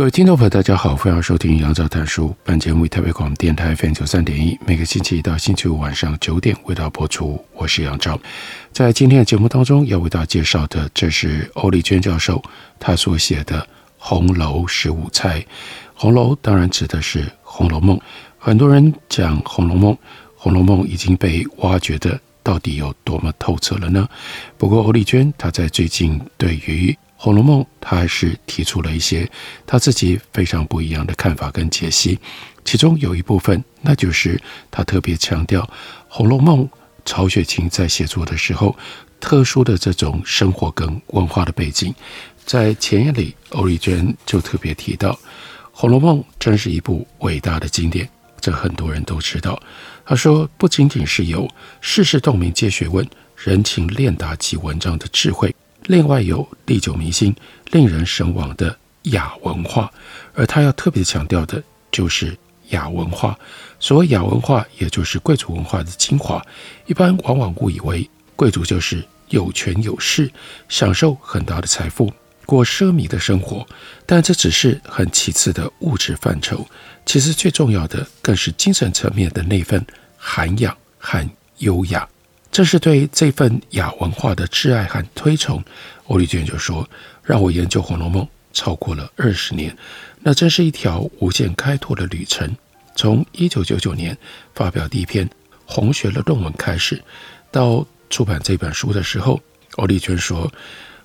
各位听众朋友，大家好，欢迎收听杨照谈书。本节目为台北广播电台 FM 九三点一，每个星期一到星期五晚上九点为大家播出。我是杨照，在今天的节目当中要为大家介绍的，这是欧丽娟教授他所写的《红楼十五钗》。红楼当然指的是《红楼梦》，很多人讲《红楼梦》，《红楼梦》已经被挖掘的到底有多么透彻了呢？不过欧丽娟她在最近对于《红楼梦》，他还是提出了一些他自己非常不一样的看法跟解析。其中有一部分，那就是他特别强调《红楼梦》曹雪芹在写作的时候特殊的这种生活跟文化的背景。在前言里，欧丽娟就特别提到，《红楼梦》真是一部伟大的经典，这很多人都知道。他说，不仅仅是有世事洞明皆学问、人情练达即文章的智慧。另外有历久弥新、令人神往的雅文化，而他要特别强调的就是雅文化。所谓雅文化，也就是贵族文化的精华。一般往往误以为贵族就是有权有势，享受很大的财富，过奢靡的生活。但这只是很其次的物质范畴，其实最重要的更是精神层面的那份涵养和优雅。这是对这份雅文化的挚爱和推崇。欧丽娟就说：“让我研究《红楼梦》超过了二十年，那真是一条无限开拓的旅程。从一九九九年发表第一篇红学的论文开始，到出版这本书的时候，欧丽娟说：‘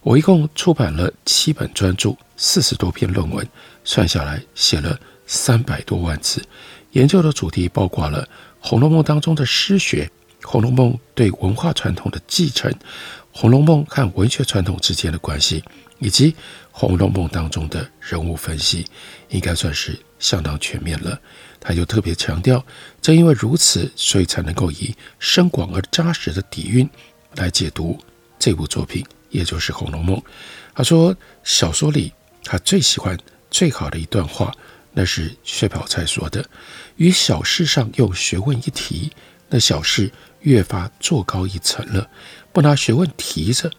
我一共出版了七本专著，四十多篇论文，算下来写了三百多万字。研究的主题包括了《红楼梦》当中的诗学。’”《红楼梦》对文化传统的继承，《红楼梦》和文学传统之间的关系，以及《红楼梦》当中的人物分析，应该算是相当全面了。他就特别强调，正因为如此，所以才能够以深广而扎实的底蕴来解读这部作品，也就是《红楼梦》。他说，小说里他最喜欢、最好的一段话，那是薛宝钗说的：“与小事上用学问一提，那小事。”越发坐高一层了，不拿学问提着，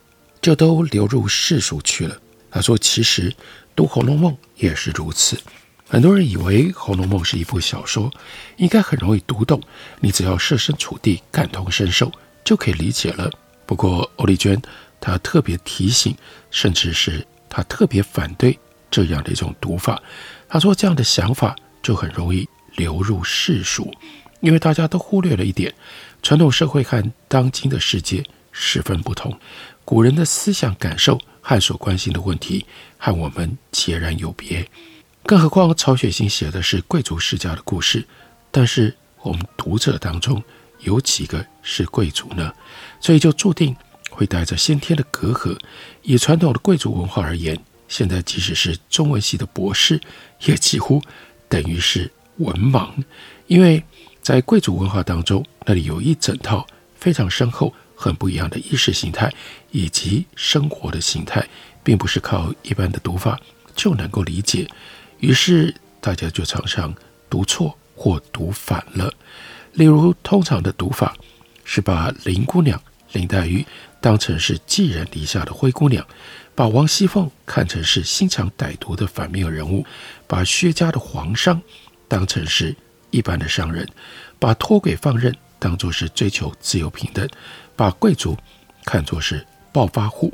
就都流入世俗去了。他说：“其实读《红楼梦》也是如此。很多人以为《红楼梦》是一部小说，应该很容易读懂，你只要设身处地、感同身受就可以理解了。不过欧丽娟她特别提醒，甚至是她特别反对这样的一种读法。她说这样的想法就很容易流入世俗，因为大家都忽略了一点。”传统社会和当今的世界十分不同，古人的思想感受和所关心的问题和我们截然有别。更何况曹雪芹写的是贵族世家的故事，但是我们读者当中有几个是贵族呢？所以就注定会带着先天的隔阂。以传统的贵族文化而言，现在即使是中文系的博士，也几乎等于是文盲，因为。在贵族文化当中，那里有一整套非常深厚、很不一样的意识形态以及生活的形态，并不是靠一般的读法就能够理解。于是大家就常常读错或读反了。例如，通常的读法是把林姑娘林黛玉当成是寄人篱下的灰姑娘，把王熙凤看成是心肠歹毒的反面人物，把薛家的皇上当成是。一般的商人把脱轨放任当作是追求自由平等，把贵族看作是暴发户，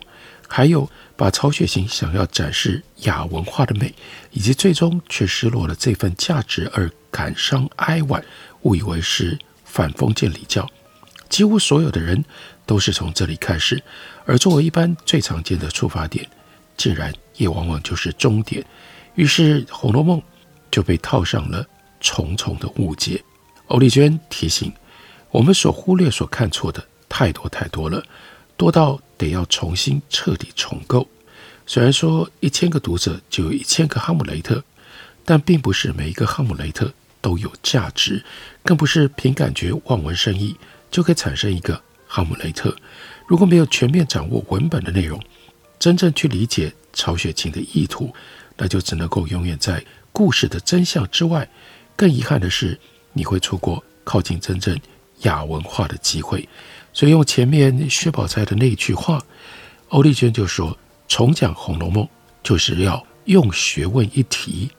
还有把曹雪芹想要展示雅文化的美，以及最终却失落了这份价值而感伤哀婉，误以为是反封建礼教。几乎所有的人都是从这里开始，而作为一般最常见的出发点，竟然也往往就是终点。于是《红楼梦》就被套上了。重重的误解，欧丽娟提醒我们：所忽略、所看错的太多太多了，多到得要重新彻底重构。虽然说一千个读者就有一千个哈姆雷特，但并不是每一个哈姆雷特都有价值，更不是凭感觉望文生义就可以产生一个哈姆雷特。如果没有全面掌握文本的内容，真正去理解曹雪芹的意图，那就只能够永远在故事的真相之外。更遗憾的是，你会错过靠近真正亚文化的机会。所以用前面薛宝钗的那句话，欧丽娟就说：“重讲《红楼梦》就是要用学问一提，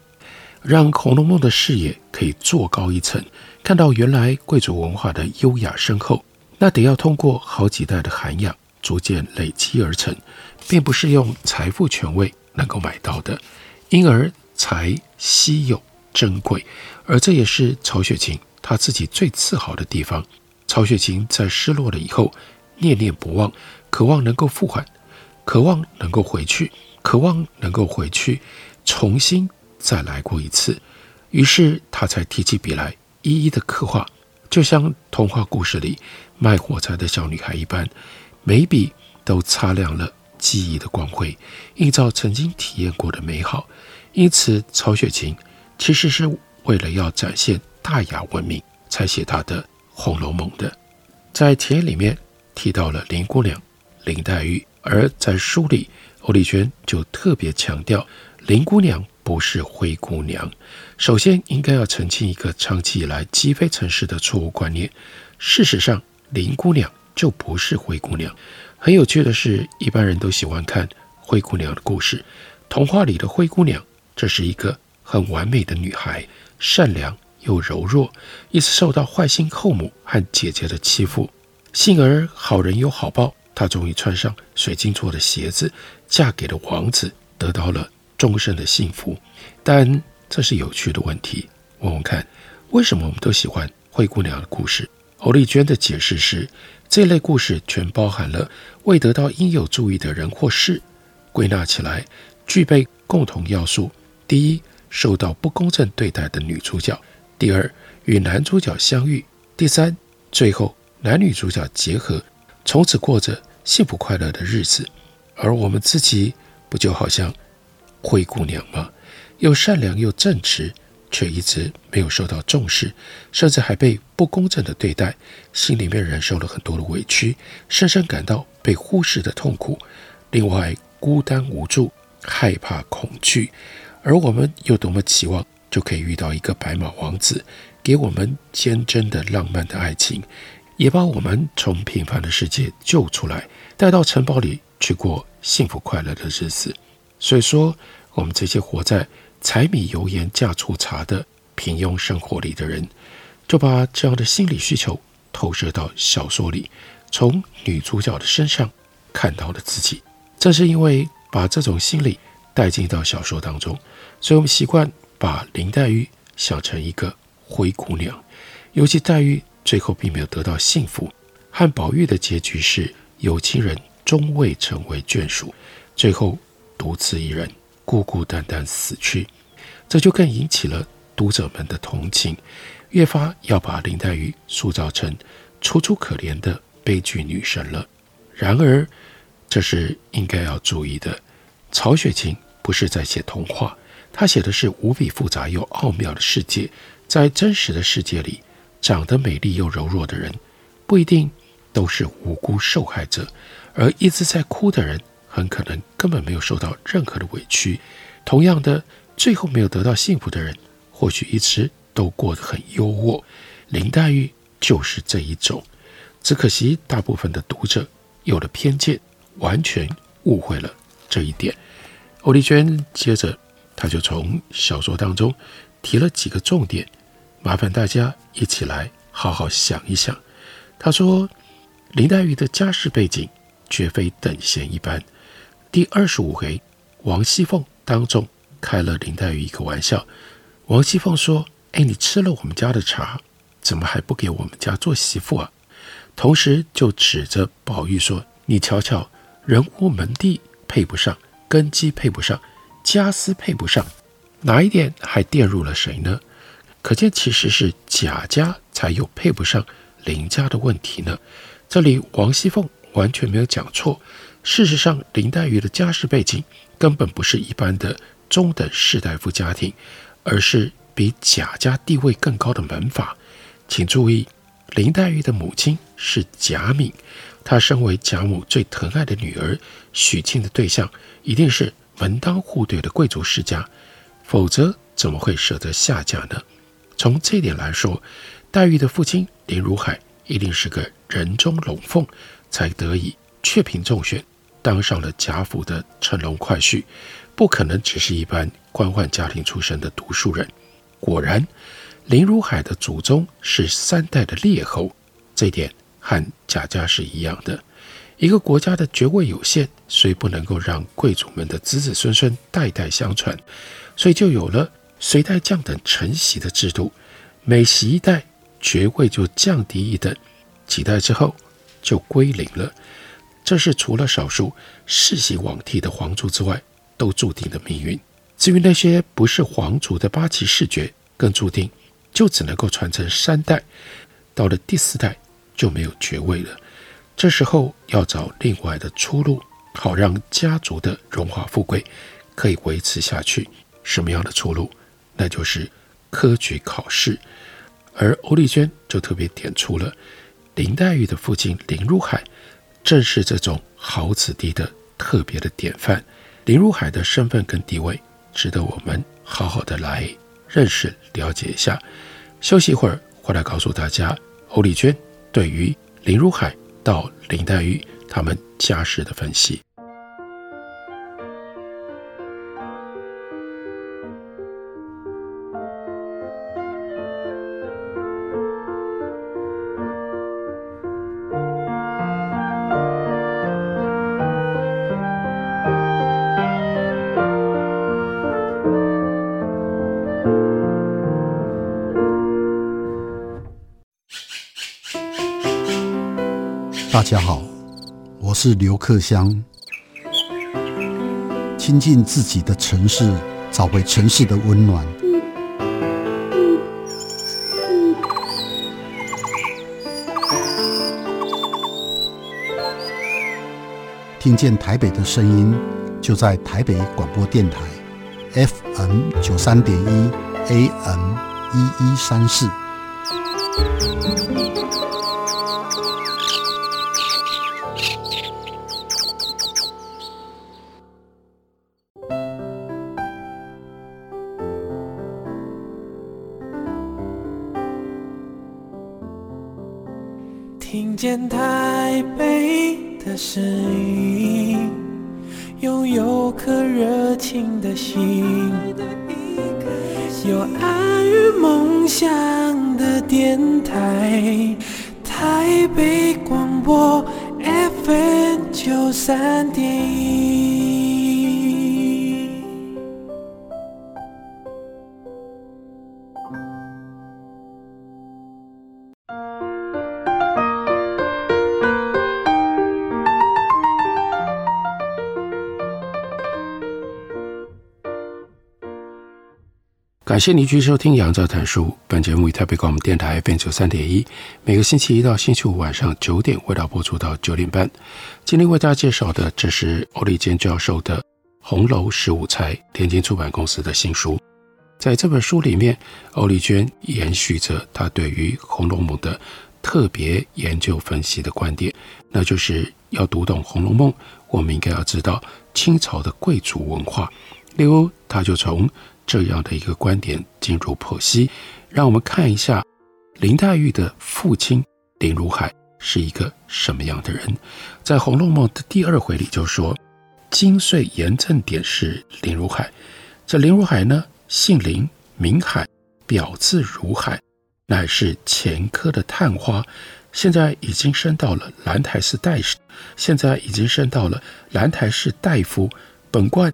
让《红楼梦》的视野可以做高一层，看到原来贵族文化的优雅深厚。那得要通过好几代的涵养，逐渐累积而成，并不是用财富权位能够买到的，因而才稀有珍贵。而这也是曹雪芹他自己最自豪的地方。”曹雪芹在失落了以后，念念不忘，渴望能够复还，渴望能够回去，渴望能够回去，重新再来过一次。于是他才提起笔来，一一的刻画，就像童话故事里卖火柴的小女孩一般，每一笔都擦亮了记忆的光辉，映照曾经体验过的美好。因此，曹雪芹其实是为了要展现大雅文明，才写他的。《红楼梦》的，在前里面提到了林姑娘林黛玉，而在书里，欧丽娟就特别强调林姑娘不是灰姑娘。首先，应该要澄清一个长期以来积非成是的错误观念。事实上，林姑娘就不是灰姑娘。很有趣的是，一般人都喜欢看灰姑娘的故事。童话里的灰姑娘，这是一个很完美的女孩，善良。又柔弱，一次受到坏心后母和姐姐的欺负，幸而好人有好报，她终于穿上水晶做的鞋子，嫁给了王子，得到了终身的幸福。但这是有趣的问题，问问看，为什么我们都喜欢灰姑娘的故事？欧丽娟的解释是，这类故事全包含了未得到应有注意的人或事，归纳起来具备共同要素：第一，受到不公正对待的女主角。第二，与男主角相遇；第三，最后男女主角结合，从此过着幸福快乐的日子。而我们自己不就好像灰姑娘吗？又善良又正直，却一直没有受到重视，甚至还被不公正的对待，心里面忍受了很多的委屈，深深感到被忽视的痛苦。另外，孤单无助，害怕恐惧，而我们又多么期望。就可以遇到一个白马王子，给我们坚贞的浪漫的爱情，也把我们从平凡的世界救出来，带到城堡里去过幸福快乐的日子。所以说，我们这些活在柴米油盐酱醋茶的平庸生活里的人，就把这样的心理需求投射到小说里，从女主角的身上看到了自己。正是因为把这种心理带进到小说当中，所以我们习惯。把林黛玉想成一个灰姑娘，尤其黛玉最后并没有得到幸福，和宝玉的结局是有情人终未成为眷属，最后独自一人孤孤单单死去，这就更引起了读者们的同情，越发要把林黛玉塑造成楚楚可怜的悲剧女神了。然而，这是应该要注意的，曹雪芹不是在写童话。他写的是无比复杂又奥妙的世界，在真实的世界里，长得美丽又柔弱的人，不一定都是无辜受害者，而一直在哭的人，很可能根本没有受到任何的委屈。同样的，最后没有得到幸福的人，或许一直都过得很优渥。林黛玉就是这一种，只可惜大部分的读者有了偏见，完全误会了这一点。欧丽娟接着。她就从小说当中提了几个重点，麻烦大家一起来好好想一想。她说，林黛玉的家世背景绝非等闲一般。第二十五回，王熙凤当众开了林黛玉一个玩笑。王熙凤说：“哎，你吃了我们家的茶，怎么还不给我们家做媳妇啊？”同时就指着宝玉说：“你瞧瞧，人无门第配不上，根基配不上。”家私配不上，哪一点还玷辱了谁呢？可见其实是贾家才有配不上林家的问题呢。这里王熙凤完全没有讲错，事实上，林黛玉的家世背景根本不是一般的中等士大夫家庭，而是比贾家地位更高的门阀。请注意，林黛玉的母亲是贾敏，她身为贾母最疼爱的女儿，许亲的对象一定是门当户对的贵族世家，否则怎么会舍得下嫁呢？从这点来说，黛玉的父亲林如海一定是个人中龙凤，才得以雀屏中选。当上了贾府的乘龙快婿，不可能只是一般官宦家庭出身的读书人。果然，林如海的祖宗是三代的列侯，这点和贾家是一样的。一个国家的爵位有限，虽不能够让贵族们的子子孙孙代代相传，所以就有了随代降等承袭的制度。每袭一代，爵位就降低一等，几代之后就归零了。这是除了少数世袭罔替的皇族之外，都注定的命运。至于那些不是皇族的八旗世爵，更注定就只能够传承三代，到了第四代就没有爵位了。这时候要找另外的出路，好让家族的荣华富贵可以维持下去。什么样的出路？那就是科举考试。而欧丽娟就特别点出了林黛玉的父亲林如海。正是这种好子弟的特别的典范，林如海的身份跟地位，值得我们好好的来认识了解一下。休息一会儿，回来告诉大家欧丽娟对于林如海到林黛玉他们家世的分析。大家好，我是刘克襄。亲近自己的城市，找回城市的温暖。听见台北的声音，就在台北广播电台 FM 九三点一 AM 一一三四。心，有爱与梦想的电台，台北广播 FM 九三点感谢您继续收听《杨照谈书》。本节目以台北广播电台 FM 九三点一，每个星期一到星期五晚上九点，为大家播出到九点半。今天为大家介绍的，这是欧丽娟教授的《红楼十五钗》，天津出版公司的新书。在这本书里面，欧丽娟延续着她对于《红楼梦》的特别研究分析的观点，那就是要读懂《红楼梦》，我们应该要知道清朝的贵族文化。例如，他就从这样的一个观点进入剖析，让我们看一下林黛玉的父亲林如海是一个什么样的人。在《红楼梦》的第二回里就说，金穗盐政典侍林如海。这林如海呢，姓林，名海，表字如海，乃是前科的探花，现在已经升到了兰台寺大士，现在已经升到了兰台寺大夫，本贯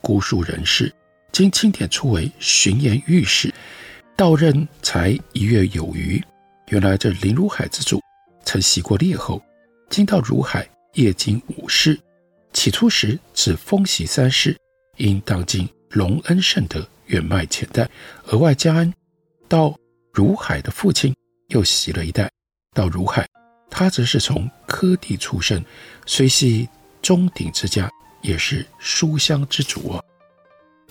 姑苏人士。经钦点出为巡盐御史，到任才一月有余。原来这林如海之主曾袭过列侯，今到如海夜经五世。起初时只封袭三世，因当今隆恩盛德，远迈前代，额外加恩。到如海的父亲又袭了一代，到如海，他则是从科第出身，虽系钟鼎之家也是书香之族啊。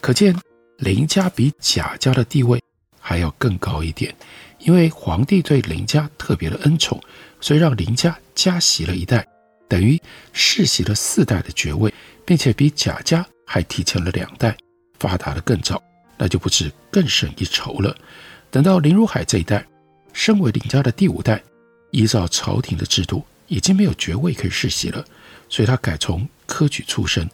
可见林家比贾家的地位还要更高一点，因为皇帝对林家特别的恩宠，所以让林家加袭了一代，等于世袭了四代的爵位，并且比贾家还提前了两代，发达的更早，那就不止更胜一筹了。等到林如海这一代，身为林家的第五代，依照朝廷的制度，已经没有爵位可以世袭了，所以他改从科举出身。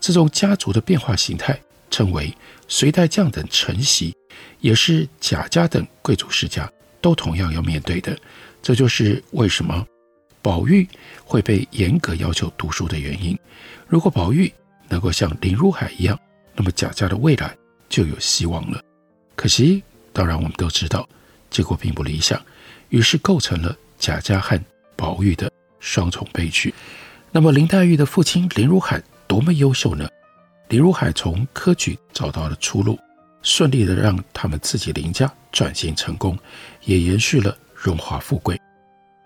这种家族的变化形态，称为隋代将等承袭，也是贾家等贵族世家都同样要面对的。这就是为什么宝玉会被严格要求读书的原因。如果宝玉能够像林如海一样，那么贾家的未来就有希望了。可惜。当然，我们都知道，结果并不理想，于是构成了贾家和宝玉的双重悲剧。那么，林黛玉的父亲林如海多么优秀呢？林如海从科举找到了出路，顺利的让他们自己林家转型成功，也延续了荣华富贵。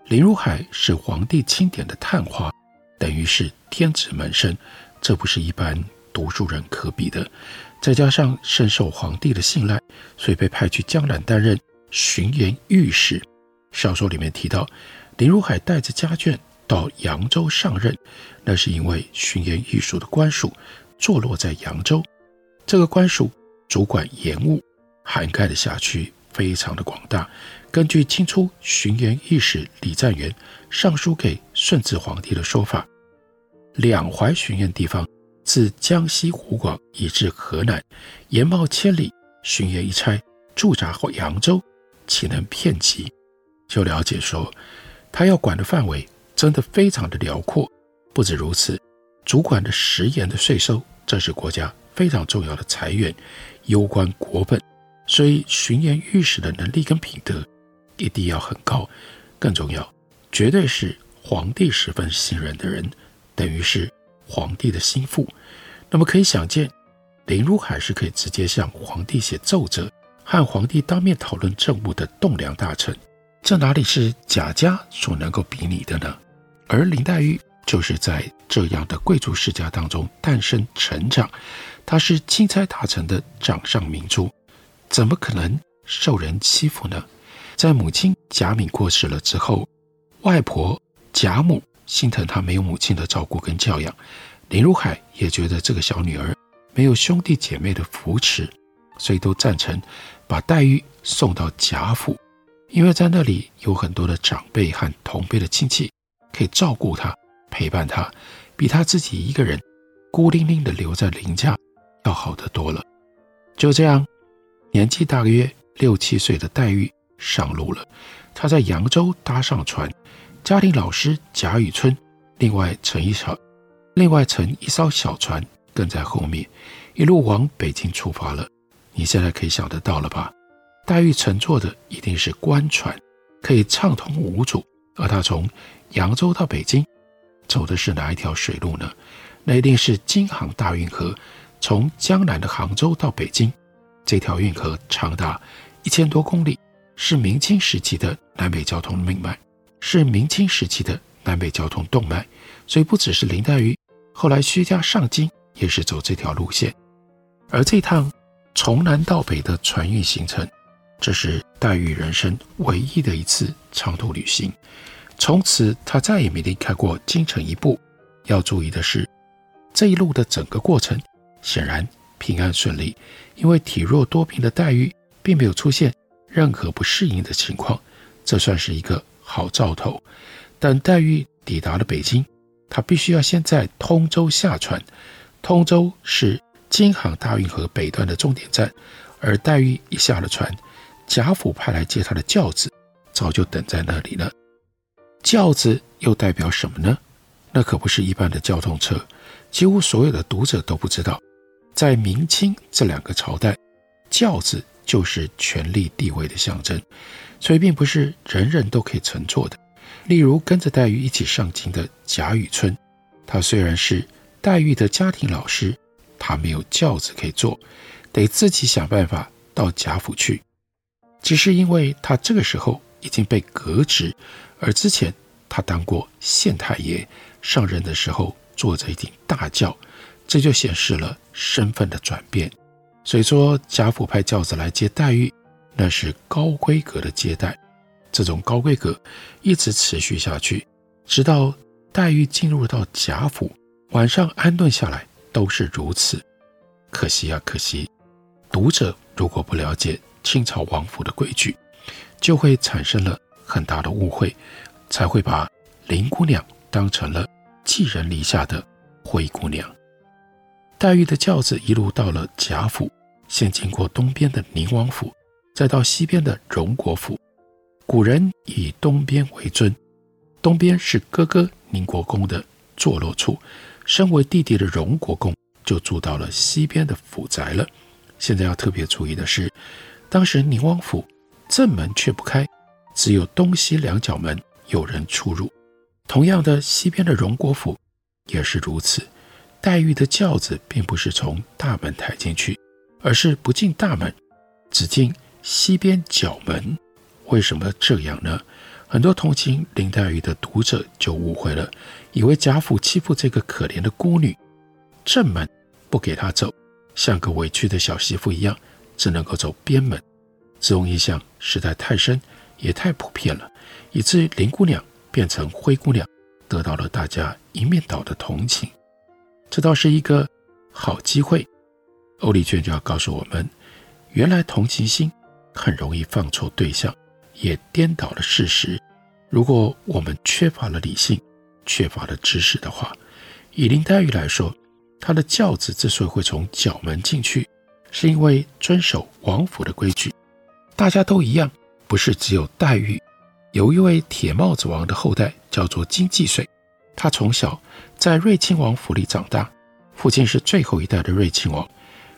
林如海是皇帝钦点的探花，等于是天子门生，这不是一般读书人可比的。再加上深受皇帝的信赖，所以被派去江南担任巡盐御史。小说里面提到，林如海带着家眷到扬州上任，那是因为巡盐御署的官署坐落在扬州，这个官署主管盐务，涵盖的辖区非常的广大。根据清初巡盐御史李赞元上书给顺治皇帝的说法，两淮巡盐地方。自江西湖广以至河南，盐贸千里，巡盐一差驻扎后扬州，岂能遍及？就了解说，他要管的范围真的非常的辽阔。不止如此，主管的食盐的税收，这是国家非常重要的财源，攸关国本。所以巡盐御史的能力跟品德一定要很高。更重要，绝对是皇帝十分信任的人，等于是。皇帝的心腹，那么可以想见，林如海是可以直接向皇帝写奏折，和皇帝当面讨论政务的栋梁大臣。这哪里是贾家所能够比拟的呢？而林黛玉就是在这样的贵族世家当中诞生成长，她是钦差大臣的掌上明珠，怎么可能受人欺负呢？在母亲贾敏过世了之后，外婆贾母。心疼她没有母亲的照顾跟教养，林如海也觉得这个小女儿没有兄弟姐妹的扶持，所以都赞成把黛玉送到贾府，因为在那里有很多的长辈和同辈的亲戚可以照顾她、陪伴他，比他自己一个人孤零零的留在林家要好得多了。就这样，年纪大约六七岁的黛玉上路了，她在扬州搭上船。家庭老师贾雨村，另外乘一艘，另外乘一艘小船跟在后面，一路往北京出发了。你现在可以想得到了吧？黛玉乘坐的一定是官船，可以畅通无阻。而他从扬州到北京，走的是哪一条水路呢？那一定是京杭大运河，从江南的杭州到北京，这条运河长达一千多公里，是明清时期的南北交通命脉。是明清时期的南北交通动脉，所以不只是林黛玉，后来薛家上京也是走这条路线。而这趟从南到北的船运行程，这是黛玉人生唯一的一次长途旅行。从此，他再也没离开过京城一步。要注意的是，这一路的整个过程显然平安顺利，因为体弱多病的黛玉并没有出现任何不适应的情况，这算是一个。好兆头，但黛玉抵达了北京，她必须要先在通州下船。通州是京杭大运河北端的终点站，而黛玉一下了船，贾府派来接她的轿子早就等在那里了。轿子又代表什么呢？那可不是一般的交通车。几乎所有的读者都不知道，在明清这两个朝代，轿子就是权力地位的象征。所以并不是人人都可以乘坐的。例如跟着黛玉一起上京的贾雨村，他虽然是黛玉的家庭老师，他没有轿子可以坐，得自己想办法到贾府去。只是因为他这个时候已经被革职，而之前他当过县太爷，上任的时候坐着一顶大轿，这就显示了身份的转变。所以说，贾府派轿子来接黛玉，那是高规格的接待。这种高规格一直持续下去，直到黛玉进入到贾府，晚上安顿下来都是如此。可惜啊，可惜！读者如果不了解清朝王府的规矩，就会产生了很大的误会，才会把林姑娘当成了寄人篱下的灰姑娘。黛玉的轿子一路到了贾府，先经过东边的宁王府，再到西边的荣国府。古人以东边为尊，东边是哥哥宁国公的坐落处，身为弟弟的荣国公就住到了西边的府宅了。现在要特别注意的是，当时宁王府正门却不开，只有东西两角门有人出入。同样的，西边的荣国府也是如此。黛玉的轿子并不是从大门抬进去，而是不进大门，只进西边角门。为什么这样呢？很多同情林黛玉的读者就误会了，以为贾府欺负这个可怜的孤女，正门不给她走，像个委屈的小媳妇一样，只能够走边门。这种印象实在太深，也太普遍了，以至于林姑娘变成灰姑娘，得到了大家一面倒的同情。这倒是一个好机会。欧丽娟就要告诉我们，原来同情心很容易放错对象。也颠倒了事实。如果我们缺乏了理性，缺乏了知识的话，以林黛玉来说，她的轿子之所以会从角门进去，是因为遵守王府的规矩。大家都一样，不是只有黛玉。有一位铁帽子王的后代叫做金继水，他从小在瑞亲王府里长大，父亲是最后一代的瑞亲王。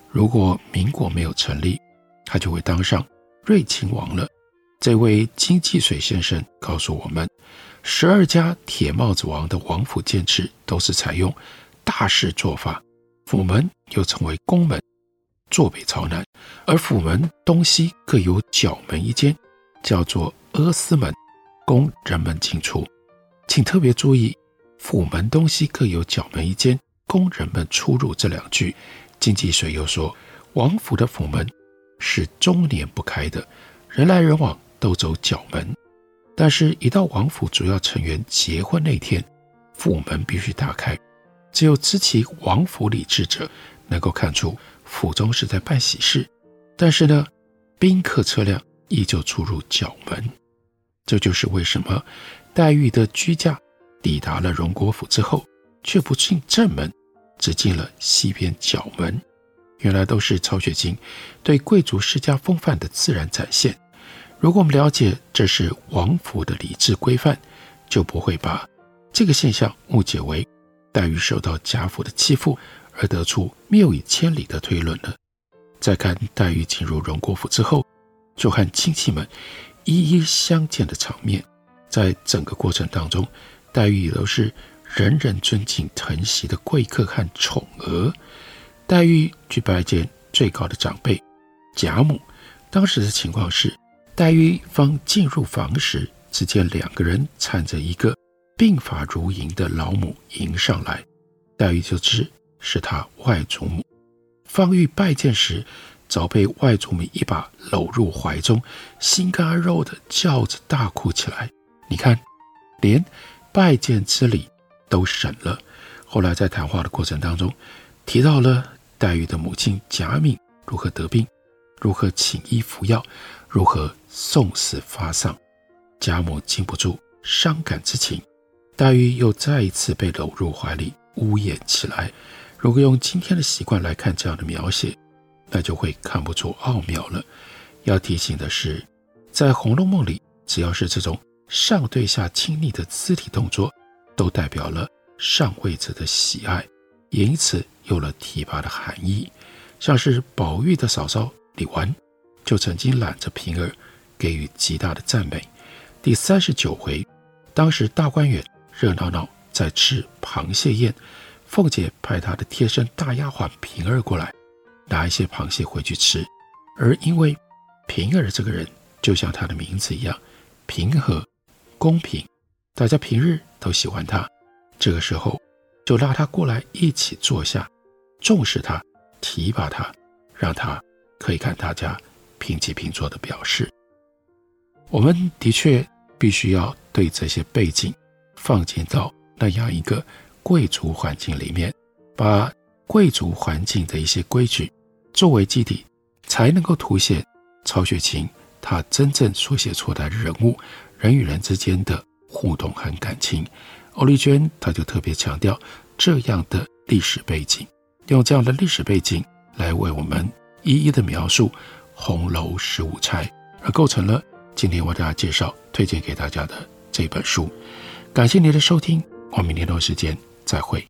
如果民国没有成立，他就会当上瑞亲王了。这位金继水先生告诉我们，十二家铁帽子王的王府建制都是采用大式做法，府门又称为宫门，坐北朝南，而府门东西各有角门一间，叫做阿私门，供人们进出。请特别注意“府门东西各有角门一间，供人们出入”这两句。金继水又说，王府的府门是终年不开的，人来人往。都走角门，但是，一到王府主要成员结婚那天，府门必须打开。只有知其王府礼制者，能够看出府中是在办喜事。但是呢，宾客车辆依旧出入角门。这就是为什么黛玉的居驾抵达了荣国府之后，却不进正门，只进了西边角门。原来都是曹雪芹对贵族世家风范的自然展现。如果我们了解这是王府的礼制规范，就不会把这个现象误解为黛玉受到贾府的欺负而得出谬以千里的推论了。再看黛玉进入荣国府之后，就和亲戚们一一相见的场面，在整个过程当中，黛玉也都是人人尊敬疼惜的贵客和宠儿。黛玉去拜见最高的长辈贾母，当时的情况是。黛玉方进入房时，只见两个人搀着一个鬓发如银的老母迎上来，黛玉就知是她外祖母。方欲拜见时，早被外祖母一把搂入怀中，心肝肉的叫着大哭起来。你看，连拜见之礼都省了。后来在谈话的过程当中，提到了黛玉的母亲贾敏如何得病，如何请医服药。如何送死发丧，贾母禁不住伤感之情，黛玉又再一次被搂入怀里，呜咽起来。如果用今天的习惯来看这样的描写，那就会看不出奥妙了。要提醒的是，在《红楼梦》里，只要是这种上对下亲昵的肢体动作，都代表了上位者的喜爱，也因此有了提拔的含义。像是宝玉的嫂嫂李纨。就曾经揽着平儿，给予极大的赞美。第三十九回，当时大观园热闹闹在吃螃蟹宴，凤姐派她的贴身大丫鬟平儿过来，拿一些螃蟹回去吃。而因为平儿这个人，就像他的名字一样，平和、公平，大家平日都喜欢他。这个时候，就拉他过来一起坐下，重视他，提拔他，让他可以看大家平起平坐的表示。我们的确必须要对这些背景放进到那样一个贵族环境里面，把贵族环境的一些规矩作为基底，才能够凸显曹雪芹他真正所写出来的人物，人与人之间的互动和感情。欧丽娟她就特别强调这样的历史背景，用这样的历史背景来为我们一一的描述红楼十五钗，而构成了今天为大家介绍、推荐给大家的这本书。感谢您的收听，我们明天同时间再会。